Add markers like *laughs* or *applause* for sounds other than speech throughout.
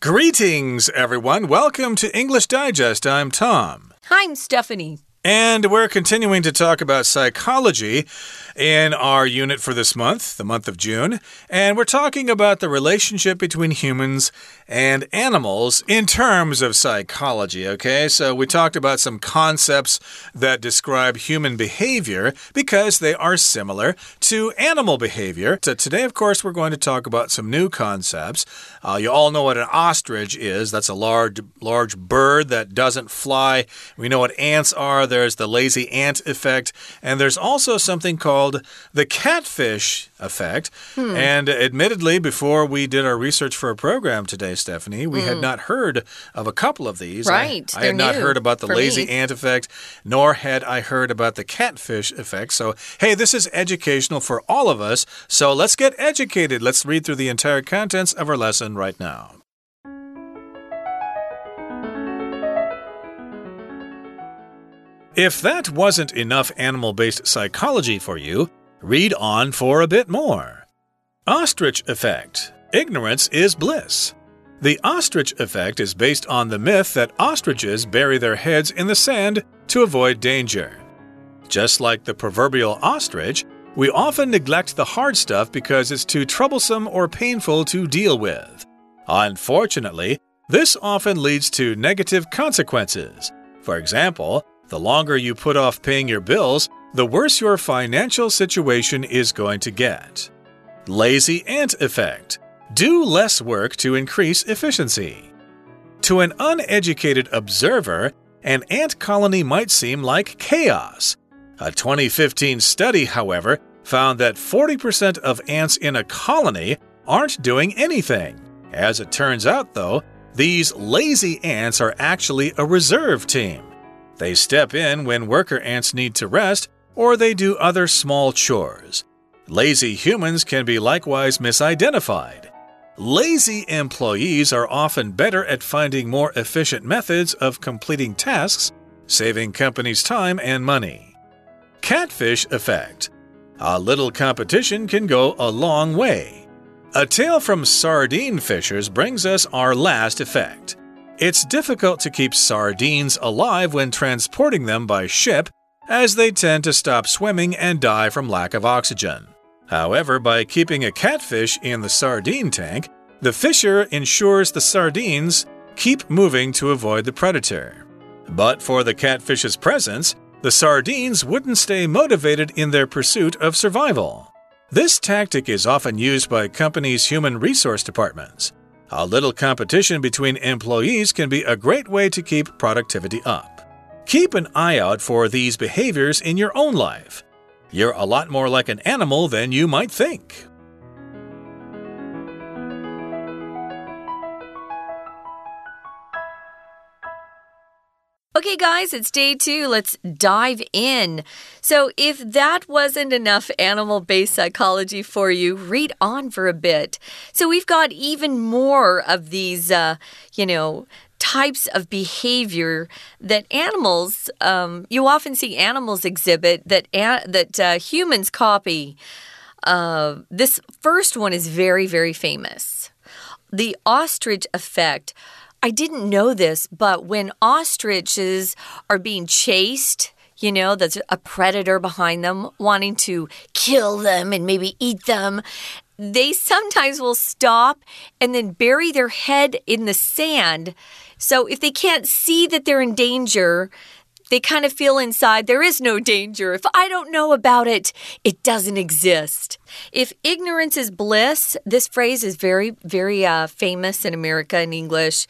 Greetings, everyone. Welcome to English Digest. I'm Tom. I'm Stephanie. And we're continuing to talk about psychology in our unit for this month, the month of June. And we're talking about the relationship between humans and animals in terms of psychology, okay? So we talked about some concepts that describe human behavior because they are similar to animal behavior. So today, of course, we're going to talk about some new concepts. Uh, you all know what an ostrich is. That's a large, large bird that doesn't fly. We know what ants are. There's the lazy ant effect. And there's also something called called the catfish effect. Hmm. And admittedly, before we did our research for a program today, Stephanie, we had hmm. not heard of a couple of these. Right. I, I had not heard about the lazy me. ant effect, nor had I heard about the catfish effect. So, hey, this is educational for all of us. So let's get educated. Let's read through the entire contents of our lesson right now. If that wasn't enough animal based psychology for you, read on for a bit more. Ostrich Effect Ignorance is Bliss. The ostrich effect is based on the myth that ostriches bury their heads in the sand to avoid danger. Just like the proverbial ostrich, we often neglect the hard stuff because it's too troublesome or painful to deal with. Unfortunately, this often leads to negative consequences. For example, the longer you put off paying your bills, the worse your financial situation is going to get. Lazy ant effect. Do less work to increase efficiency. To an uneducated observer, an ant colony might seem like chaos. A 2015 study, however, found that 40% of ants in a colony aren't doing anything. As it turns out, though, these lazy ants are actually a reserve team. They step in when worker ants need to rest, or they do other small chores. Lazy humans can be likewise misidentified. Lazy employees are often better at finding more efficient methods of completing tasks, saving companies time and money. Catfish effect. A little competition can go a long way. A tale from sardine fishers brings us our last effect. It's difficult to keep sardines alive when transporting them by ship, as they tend to stop swimming and die from lack of oxygen. However, by keeping a catfish in the sardine tank, the fisher ensures the sardines keep moving to avoid the predator. But for the catfish's presence, the sardines wouldn't stay motivated in their pursuit of survival. This tactic is often used by companies' human resource departments. A little competition between employees can be a great way to keep productivity up. Keep an eye out for these behaviors in your own life. You're a lot more like an animal than you might think. Okay, guys, it's day two. Let's dive in. So, if that wasn't enough animal based psychology for you, read on for a bit. So, we've got even more of these, uh, you know, types of behavior that animals, um, you often see animals exhibit that, that uh, humans copy. Uh, this first one is very, very famous. The ostrich effect. I didn't know this, but when ostriches are being chased, you know, there's a predator behind them wanting to kill them and maybe eat them. They sometimes will stop and then bury their head in the sand. So if they can't see that they're in danger, they kind of feel inside there is no danger. If I don't know about it, it doesn't exist. If ignorance is bliss, this phrase is very, very uh, famous in America in English.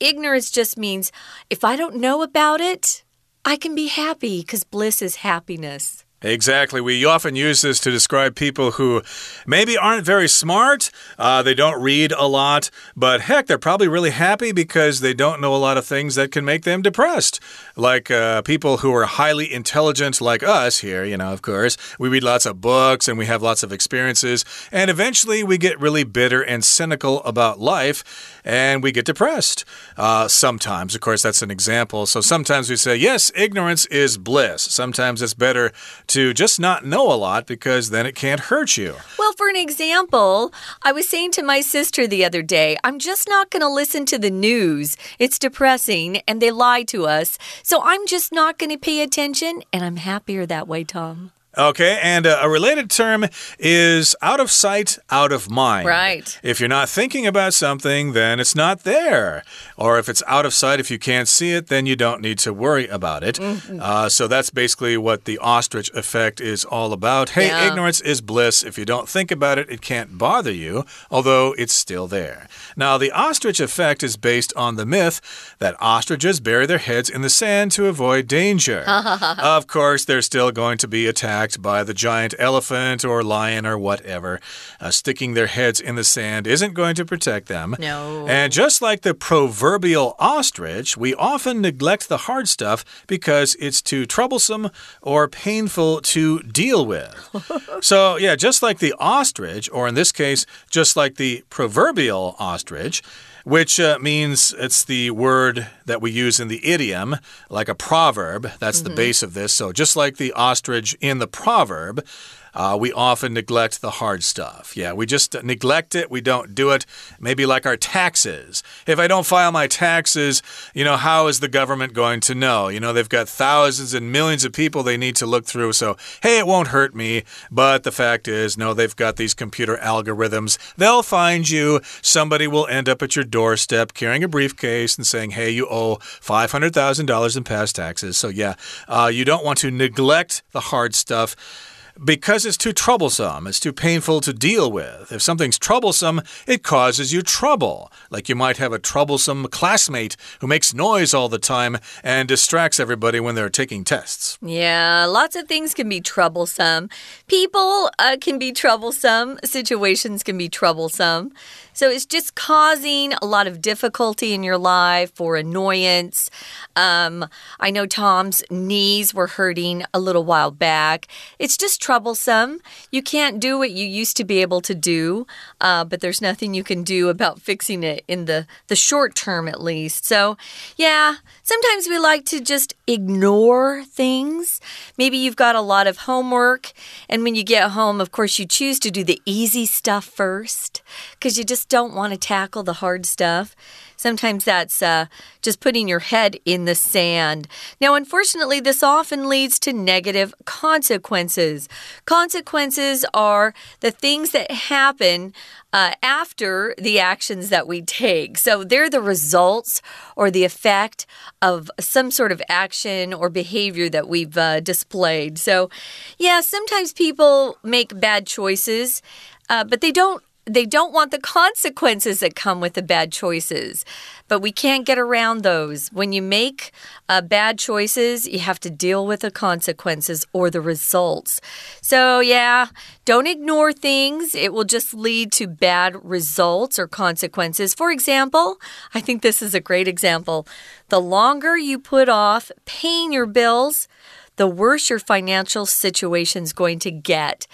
Ignorance just means if I don't know about it, I can be happy because bliss is happiness. Exactly. We often use this to describe people who maybe aren't very smart. Uh, they don't read a lot, but heck, they're probably really happy because they don't know a lot of things that can make them depressed. Like uh, people who are highly intelligent, like us here, you know, of course. We read lots of books and we have lots of experiences, and eventually we get really bitter and cynical about life and we get depressed. Uh, sometimes, of course, that's an example. So sometimes we say, yes, ignorance is bliss. Sometimes it's better to just not know a lot because then it can't hurt you. Well, for an example, I was saying to my sister the other day, I'm just not going to listen to the news. It's depressing and they lie to us. So I'm just not going to pay attention, and I'm happier that way, Tom. Okay, and uh, a related term is out of sight, out of mind. Right. If you're not thinking about something, then it's not there. Or if it's out of sight, if you can't see it, then you don't need to worry about it. Mm -hmm. uh, so that's basically what the ostrich effect is all about. Hey, yeah. ignorance is bliss. If you don't think about it, it can't bother you, although it's still there. Now, the ostrich effect is based on the myth that ostriches bury their heads in the sand to avoid danger. *laughs* of course, they're still going to be attacked attacked by the giant elephant or lion or whatever. Uh, sticking their heads in the sand isn't going to protect them. No. And just like the proverbial ostrich, we often neglect the hard stuff because it's too troublesome or painful to deal with. *laughs* so, yeah, just like the ostrich, or in this case, just like the proverbial ostrich, which uh, means it's the word that we use in the idiom, like a proverb. That's mm -hmm. the mm-hmm. base of this. So just like the ostrich in the proverb, uh, we often neglect the hard stuff. Yeah, we just neglect it. We don't do it. Maybe like our taxes. If I don't file my taxes, you know, how is the government going to know? You know, they've got thousands and millions of people they need to look through. So, hey, it won't hurt me. But the fact is, no, they've got these computer algorithms. They'll find you. Somebody will end up at your doorstep carrying a briefcase and saying, hey, you owe $500,000 in past taxes. So, yeah, uh, you don't want to neglect the hard stuff because it's too troublesome, it's too painful to deal with. If something's troublesome, it causes you trouble. Like you might have a troublesome classmate who makes noise all the time and distracts everybody when they're taking tests. Yeah, lots of things can be troublesome. People uh, can be troublesome, situations can be troublesome. So it's just causing a lot of difficulty in your life or annoyance. Um, I know Tom's knees were hurting a little while back. It's just troublesome. You can't do what you used to be able to do, uh, but there's nothing you can do about fixing it in the, the short term, at least. So, yeah, sometimes we like to just ignore things. Maybe you've got a lot of homework, and when you get home, of course, you choose to do the easy stuff first because you just don't want to tackle the hard stuff. Sometimes that's uh, just putting your head in the sand. Now, unfortunately, this often leads to negative consequences. Consequences are the things that happen uh, after the actions that we take. So they're the results or the effect of some sort of action or behavior that we've uh, displayed. So, yeah, sometimes people make bad choices. Uh, but they don't they don't want the consequences that come with the bad choices. But we can't get around those. When you make uh, bad choices, you have to deal with the consequences or the results. So, yeah, don't ignore things. It will just lead to bad results or consequences. For example, I think this is a great example. The longer you put off paying your bills, the worse your financial situation is going to get.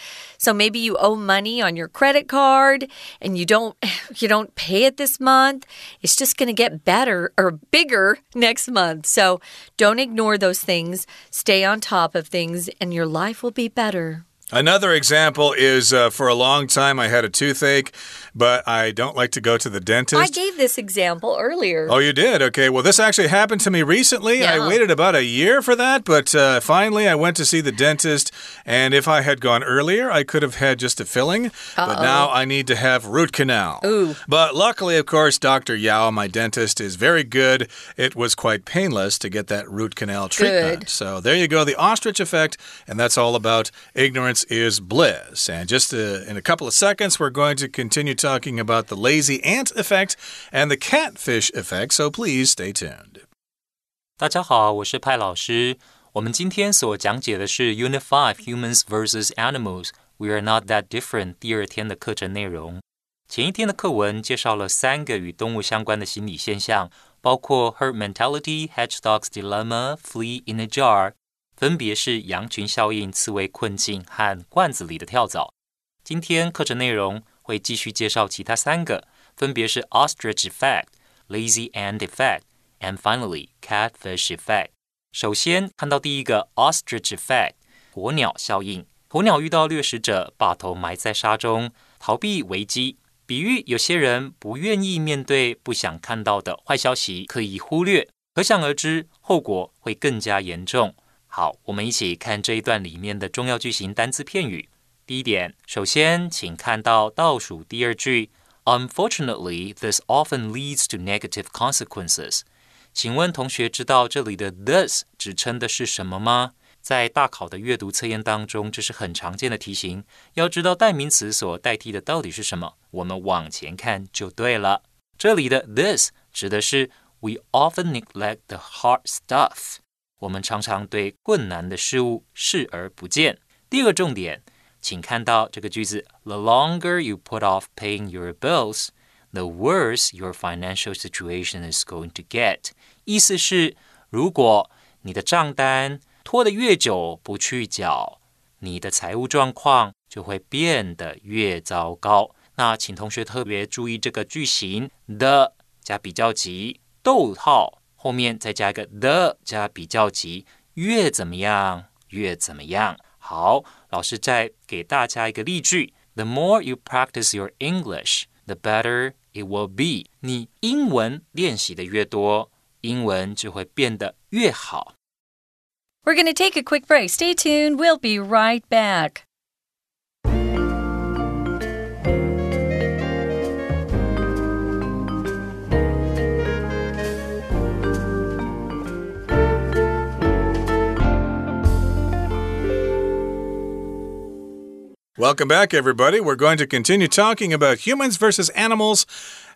So maybe you owe money on your credit card and you don't *laughs* you don't pay it this month. It's just going to get better or bigger next month. So don't ignore those things. Stay on top of things and your life will be better. Another example is uh, for a long time I had a toothache, but I don't like to go to the dentist. I gave this example earlier. Oh, you did? Okay. Well, this actually happened to me recently. Yeah. I waited about a year for that, but uh, finally I went to see the dentist. And if I had gone earlier, I could have had just a filling. Uh -oh. But now I need to have root canal. Ooh. But luckily, of course, Dr. Yao, my dentist, is very good. It was quite painless to get that root canal treatment. Good. So there you go, the ostrich effect. And that's all about ignorance is bliss. And just uh, in a couple of seconds, we're going to continue talking about the lazy ant effect and the catfish effect, so please stay tuned. 大家好，我是派老师。我们今天所讲解的是 Unit Five Humans vs Animals We Are Not That Different 第二天的课程内容。前一天的课文介绍了三个与动物相关的心理现象，包括 herd mentality、hedgehog's dilemma、flea in a jar。 分别是羊群效应、刺猬困境和罐子里的跳蚤。今天课程内容会继续介绍其他三个，分别是 ostrich effect、lazy ant effect and finally catfish effect。首先看到第一个 ostrich effect，鸵鸟效应。鸵鸟遇到掠食者，把头埋在沙中，逃避危机。比喻有些人不愿意面对不想看到的坏消息，可以忽略，可想而知，后果会更加严重。好，我们一起看这一段里面的重要句型、单词、片语。第一点，首先请看到倒数第二句，Unfortunately, this often leads to negative consequences。请问同学知道这里的 this 指称的是什么吗？在大考的阅读测验当中，这是很常见的题型。要知道代名词所代替的到底是什么，我们往前看就对了。这里的 this 指的是 we often neglect the hard stuff。我们常常对困难的事物视而不见。第二个重点，请看到这个句子：The longer you put off paying your bills, the worse your financial situation is going to get。意思是，如果你的账单拖得越久不去缴，你的财务状况就会变得越糟糕。那请同学特别注意这个句型的加比较级，逗号后面再加一个的加比较级，越怎么样越怎么样。好，老师再给大家一个例句：The more you practice your English, the better it will be。你英文练习的越多，英文就会变得越好。We're going to take a quick break. Stay tuned. We'll be right back. Welcome back, everybody. We're going to continue talking about humans versus animals.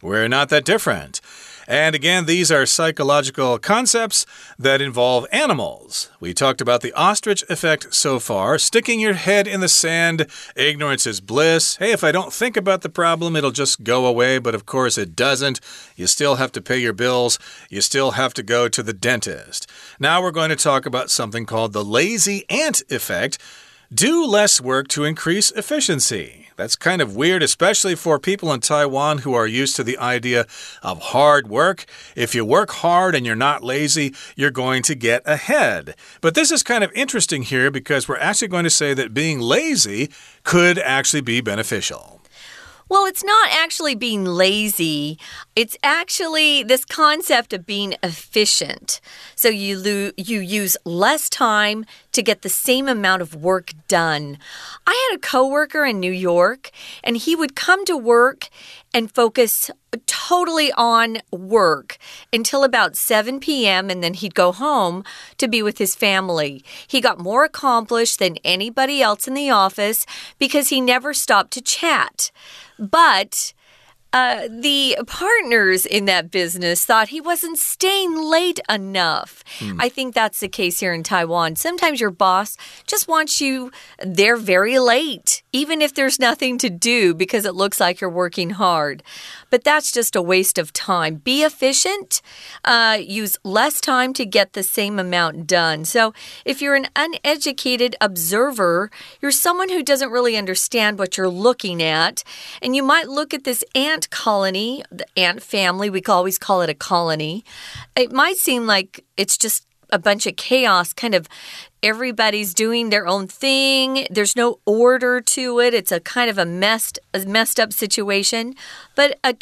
We're not that different. And again, these are psychological concepts that involve animals. We talked about the ostrich effect so far, sticking your head in the sand, ignorance is bliss. Hey, if I don't think about the problem, it'll just go away. But of course, it doesn't. You still have to pay your bills, you still have to go to the dentist. Now we're going to talk about something called the lazy ant effect. Do less work to increase efficiency. That's kind of weird, especially for people in Taiwan who are used to the idea of hard work. If you work hard and you're not lazy, you're going to get ahead. But this is kind of interesting here because we're actually going to say that being lazy could actually be beneficial. Well, it's not actually being lazy. It's actually this concept of being efficient. So you you use less time to get the same amount of work done. I had a coworker in New York and he would come to work and focus totally on work until about 7 p.m. and then he'd go home to be with his family. He got more accomplished than anybody else in the office because he never stopped to chat. But uh, the partners in that business thought he wasn't staying late enough. Mm. I think that's the case here in Taiwan. Sometimes your boss just wants you there very late, even if there's nothing to do because it looks like you're working hard. But that's just a waste of time. Be efficient, uh, use less time to get the same amount done. So if you're an uneducated observer, you're someone who doesn't really understand what you're looking at, and you might look at this ant colony, the ant family, we always call it a colony. It might seem like it's just a bunch of chaos, kind of everybody's doing their own thing. There's no order to it. It's a kind of a messed, a messed up situation. But a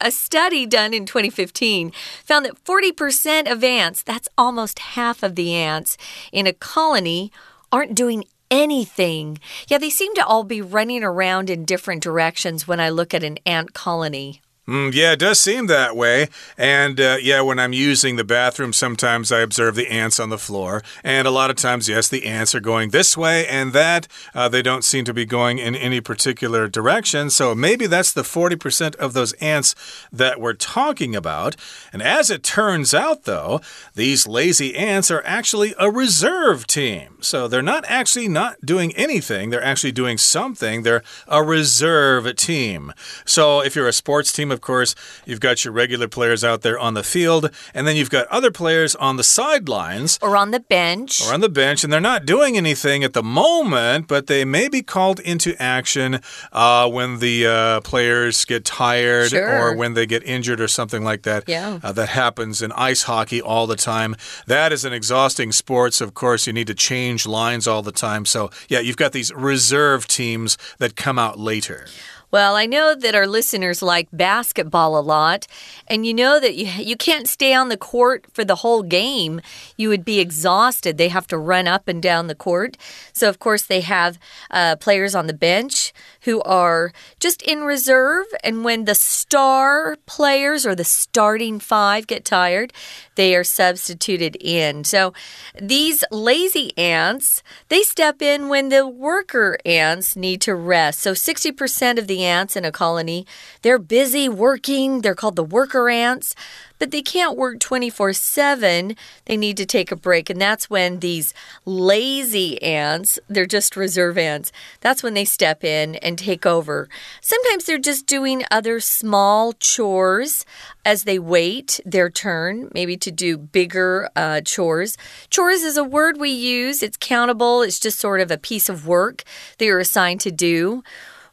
a study done in 2015 found that 40% of ants, that's almost half of the ants in a colony, aren't doing anything. Yeah, they seem to all be running around in different directions when I look at an ant colony. Mm, yeah, it does seem that way. And uh, yeah, when I'm using the bathroom, sometimes I observe the ants on the floor. And a lot of times, yes, the ants are going this way and that. Uh, they don't seem to be going in any particular direction. So maybe that's the 40% of those ants that we're talking about. And as it turns out, though, these lazy ants are actually a reserve team. So they're not actually not doing anything, they're actually doing something. They're a reserve team. So if you're a sports team, of course, you've got your regular players out there on the field, and then you've got other players on the sidelines or on the bench. Or on the bench, and they're not doing anything at the moment, but they may be called into action uh, when the uh, players get tired sure. or when they get injured or something like that. Yeah. Uh, that happens in ice hockey all the time. That is an exhausting sport. So, of course, you need to change lines all the time. So, yeah, you've got these reserve teams that come out later. Well, I know that our listeners like basketball a lot, and you know that you, you can't stay on the court for the whole game. You would be exhausted. They have to run up and down the court. So, of course, they have uh, players on the bench who are just in reserve. And when the star players or the starting five get tired, they are substituted in. So, these lazy ants, they step in when the worker ants need to rest. So, 60% of the ants in a colony. They're busy working. They're called the worker ants, but they can't work 24 7. They need to take a break. And that's when these lazy ants, they're just reserve ants, that's when they step in and take over. Sometimes they're just doing other small chores as they wait their turn, maybe to do bigger uh, chores. Chores is a word we use, it's countable, it's just sort of a piece of work that you're assigned to do.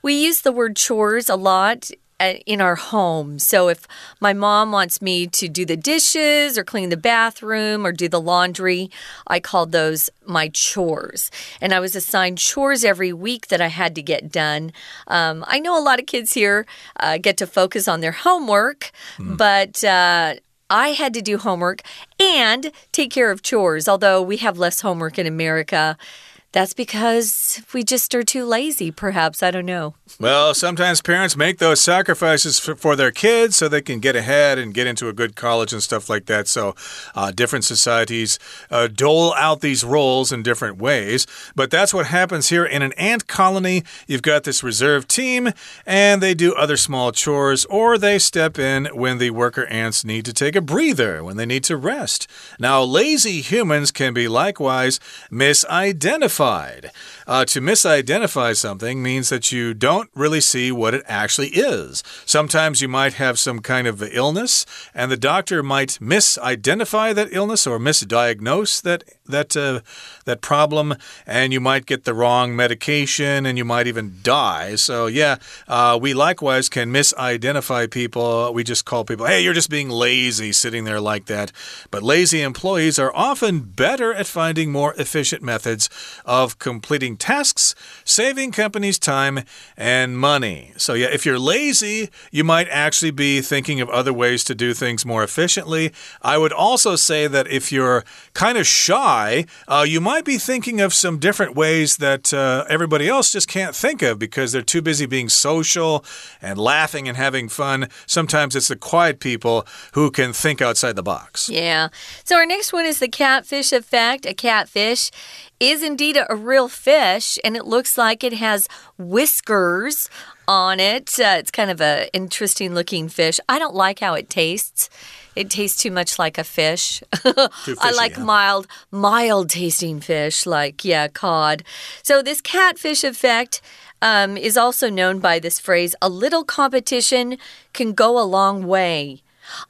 We use the word chores a lot uh, in our home. So if my mom wants me to do the dishes or clean the bathroom or do the laundry, I called those my chores. And I was assigned chores every week that I had to get done. Um, I know a lot of kids here uh, get to focus on their homework, mm. but. Uh, I had to do homework and take care of chores, although we have less homework in America. That's because we just are too lazy, perhaps. I don't know. Well, sometimes parents make those sacrifices for, for, their kids so they can get ahead and get into a good college and stuff like that. So, uh, different societies uh, dole out these roles in different ways. But that's what happens here in an ant colony. You've got this reserve team, and they do other small chores, or they step in when the worker ants need to take a breather, when they need to rest. Now, lazy humans can be likewise misidentified misidentified. Uh, to misidentify something means that you don't really see what it actually is. Sometimes you might have some kind of illness, and the doctor might misidentify that illness or misdiagnose that that uh, that problem, and you might get the wrong medication, and you might even die. So yeah, uh, we likewise can misidentify people. We just call people, "Hey, you're just being lazy, sitting there like that." But lazy employees are often better at finding more efficient methods of completing tasks, saving companies time and money. So, yeah, if you're lazy, you might actually be thinking of other ways to do things more efficiently. I would also say that if you're kind of shy, uh, you might be thinking of some different ways that uh, everybody else just can't think of because they're too busy being social and laughing and having fun. Sometimes it's the quiet people who can think outside the box. Yeah. So, our next one is the catfish effect. A catfish is indeed a, real fish, and it looks like it has whiskers on it. Uh, it's kind of an interesting looking fish. I don't like how it tastes. It tastes too much like a fish. *laughs* fishy, I like huh? mild, mild tasting fish, like, yeah, cod. So, this catfish effect um, is also known by this phrase a little competition can go a long way.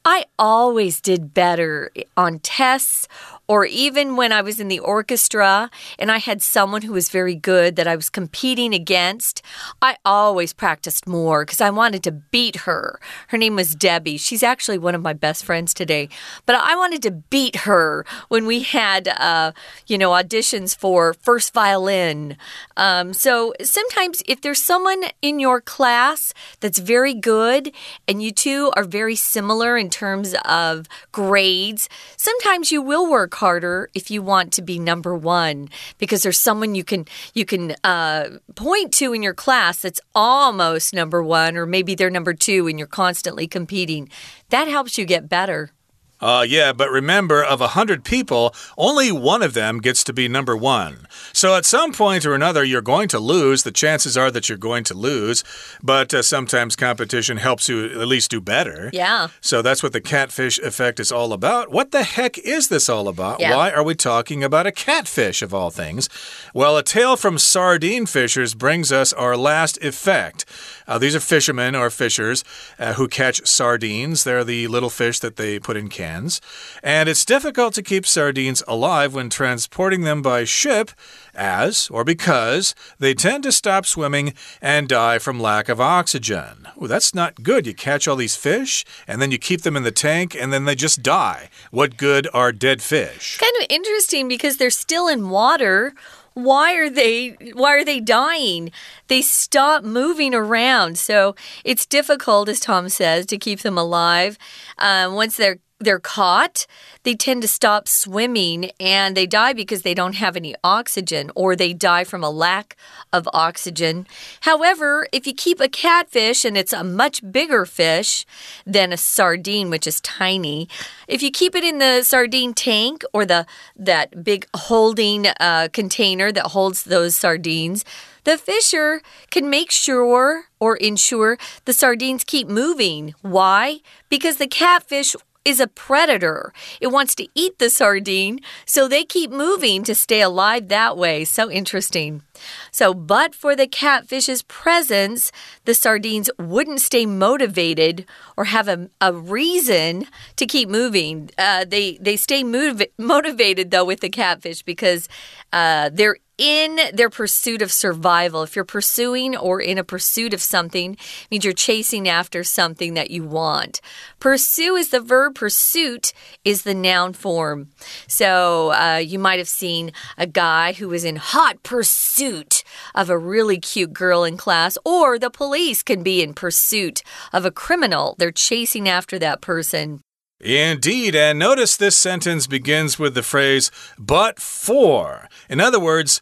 I always did better on tests or even when I was in the orchestra and I had someone who was very good that I was competing against, I always practiced more because I wanted to beat her. Her name was Debbie. She's actually one of my best friends today. But I wanted to beat her when we had, uh, you know, auditions for first violin. Um, so sometimes if there's someone in your class that's very good and you two are very similar in terms of grades, sometimes you will work work harder if you want to be number one because there's someone you can you can uh, point to in your class that's almost number one, or maybe they're number two, and you're constantly competing. That helps you get better. Uh, yeah, but remember, of a hundred people, only one of them gets to be number one. So at some point or another, you're going to lose. The chances are that you're going to lose, but uh, sometimes competition helps you at least do better. Yeah. So that's what the catfish effect is all about. What the heck is this all about? Yeah. Why are we talking about a catfish of all things? Well, a tale from sardine fishers brings us our last effect. Uh, these are fishermen or fishers uh, who catch sardines. They're the little fish that they put in cans. And it's difficult to keep sardines alive when transporting them by ship, as or because they tend to stop swimming and die from lack of oxygen. Well, that's not good. You catch all these fish and then you keep them in the tank and then they just die. What good are dead fish? Kind of interesting because they're still in water why are they why are they dying? They stop moving around. So it's difficult as tom says to keep them alive. Um, once they're they're caught, they tend to stop swimming and they die because they don't have any oxygen or they die from a lack of oxygen. However, if you keep a catfish and it's a much bigger fish than a sardine, which is tiny, if you keep it in the sardine tank or the that big holding uh, container that holds those sardines, the fisher can make sure or ensure the sardines keep moving. Why? Because the catfish is a predator. It wants to eat the sardine, so they keep moving to stay alive that way. So interesting. So, but for the catfish's presence, the sardines wouldn't stay motivated or have a, a reason to keep moving. Uh, they they stay motiv motivated though with the catfish because uh, they're in their pursuit of survival. If you're pursuing or in a pursuit of something, means you're chasing after something that you want. Pursue is the verb, pursuit is the noun form. So uh, you might have seen a guy who was in hot pursuit of a really cute girl in class, or the police can be in pursuit of a criminal. They're chasing after that person. Indeed, and notice this sentence begins with the phrase, but for. In other words,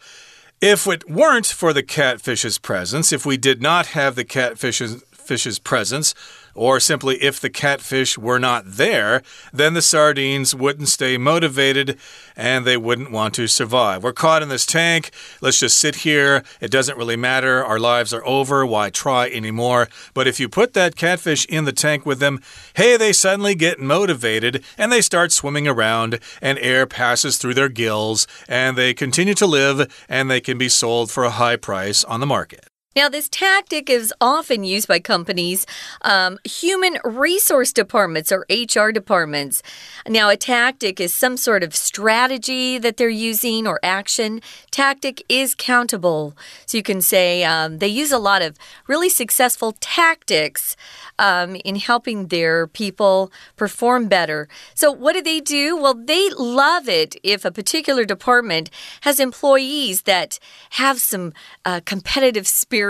if it weren't for the catfish's presence, if we did not have the catfish's fish's presence, or simply if the catfish were not there, then the sardines wouldn't stay motivated and they wouldn't want to survive. We're caught in this tank. Let's just sit here. It doesn't really matter. Our lives are over. Why try anymore? But if you put that catfish in the tank with them, hey, they suddenly get motivated and they start swimming around, and air passes through their gills, and they continue to live, and they can be sold for a high price on the market. Now, this tactic is often used by companies, um, human resource departments or HR departments. Now, a tactic is some sort of strategy that they're using or action. Tactic is countable. So you can say um, they use a lot of really successful tactics um, in helping their people perform better. So, what do they do? Well, they love it if a particular department has employees that have some uh, competitive spirit.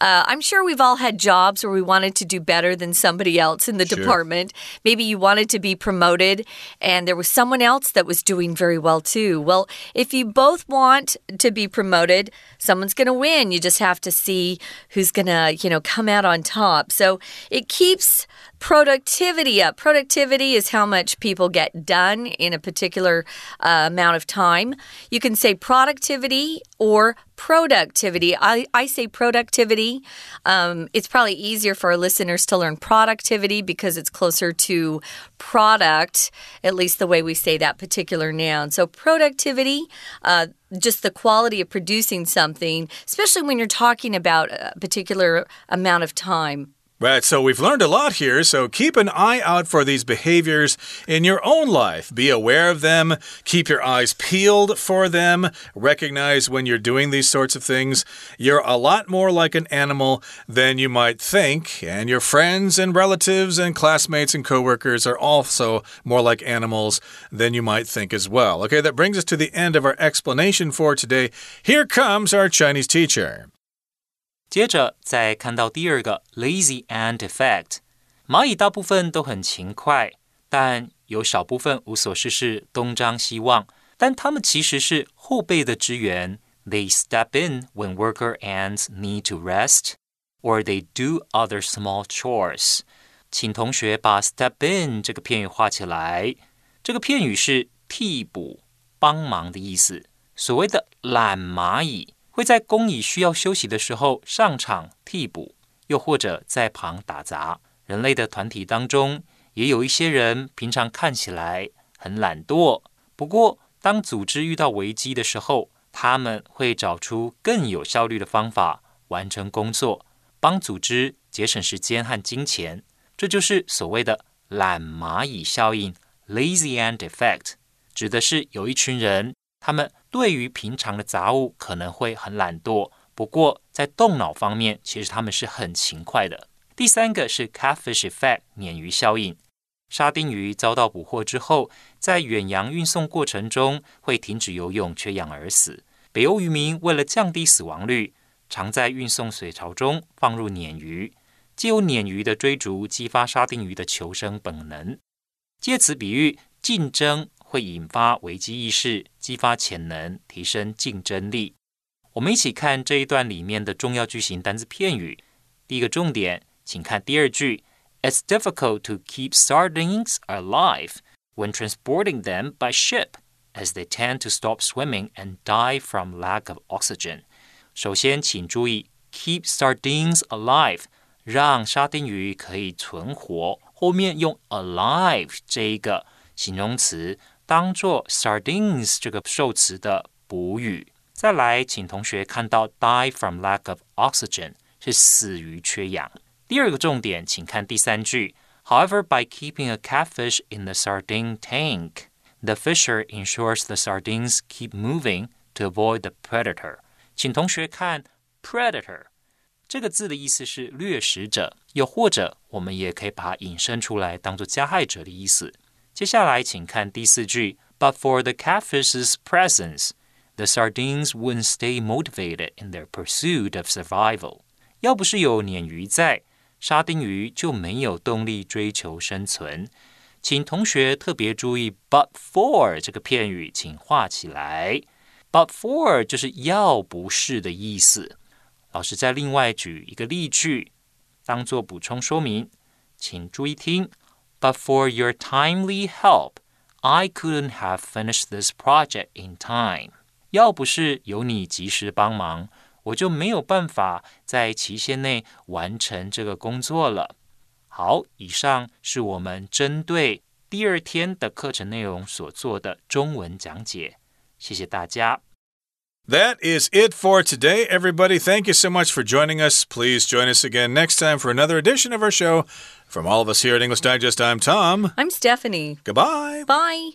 Uh, I'm sure we've all had jobs where we wanted to do better than somebody else in the sure. department. Maybe you wanted to be promoted and there was someone else that was doing very well too. Well, if you both want to be promoted, someone's going to win. You just have to see who's going to, you know, come out on top. So it keeps productivity up. Productivity is how much people get done in a particular uh, amount of time. You can say productivity or productivity. I, I say productivity. Um, it's probably easier for our listeners to learn productivity because it's closer to product, at least the way we say that particular noun. So, productivity. Uh, just the quality of producing something, especially when you're talking about a particular amount of time. Right, so we've learned a lot here, so keep an eye out for these behaviors in your own life. Be aware of them, keep your eyes peeled for them, recognize when you're doing these sorts of things. You're a lot more like an animal than you might think, and your friends and relatives and classmates and coworkers are also more like animals than you might think as well. Okay, that brings us to the end of our explanation for today. Here comes our Chinese teacher. 接着再看到第二个 lazy ant effect，蚂蚁大部分都很勤快，但有少部分无所事事，东张西望。但它们其实是后辈的支援。They step in when worker ants need to rest, or they do other small chores。请同学把 step in 这个片语画起来。这个片语是替补、帮忙的意思。所谓的懒蚂蚁。会在工蚁需要休息的时候上场替补，又或者在旁打杂。人类的团体当中，也有一些人平常看起来很懒惰，不过当组织遇到危机的时候，他们会找出更有效率的方法完成工作。帮组织节省时间和金钱。这就是所谓的懒蚂蚁效应 （lazy ant effect），指的是有一群人，他们对于平常的杂物可能会很懒惰，不过在动脑方面，其实他们是很勤快的。第三个是 catfish effect 鲶鱼效应。沙丁鱼遭到捕获之后，在远洋运送过程中会停止游泳，缺氧而死。北欧渔民为了降低死亡率，常在运送水槽中放入鲶鱼，借由鲶鱼的追逐激发沙丁鱼的求生本能。借此比喻，竞争会引发危机意识，激发潜能，提升竞争力。我们一起看这一段里面的重要句型单字片语。第一个重点，请看第二句。It's difficult to keep sardines alive when transporting them by ship, as they tend to stop swimming and die from lack of oxygen. 首先，请注意 keep sardines alive，让沙丁鱼可以存活。后面用 alive 这一个形容词当做 sardines 这个受词的补语。再来，请同学看到 die from lack of oxygen 是死于缺氧。第二个重点，请看第三句。However, by keeping a catfish in the sardine tank, the fisher ensures the sardines keep moving to avoid the predator. 请同学看 predator 这个字的意思是掠食者，又或者我们也可以把它引申出来当做加害者的意思。接下来，请看第四句。But for the catfish's presence, the sardines wouldn't stay motivated in their pursuit of survival. 要不是有鲶鱼在，沙丁鱼就没有动力追求生存，请同学特别注意 "but for" 这个片语，请画起来。"but for" 就是要不是的意思。老师再另外举一个例句，当做补充说明，请注意听。 "But for your timely help, I couldn't have finished this project in time." 要不是有你及时帮忙。我就没有办法在期限内完成这个工作了。好，以上是我们针对第二天的课程内容所做的中文讲解。谢谢大家。That is it for today, everybody. Thank you so much for joining us. Please join us again next time for another edition of our show. From all of us here at English Digest, I'm Tom. I'm Stephanie. Goodbye. Bye.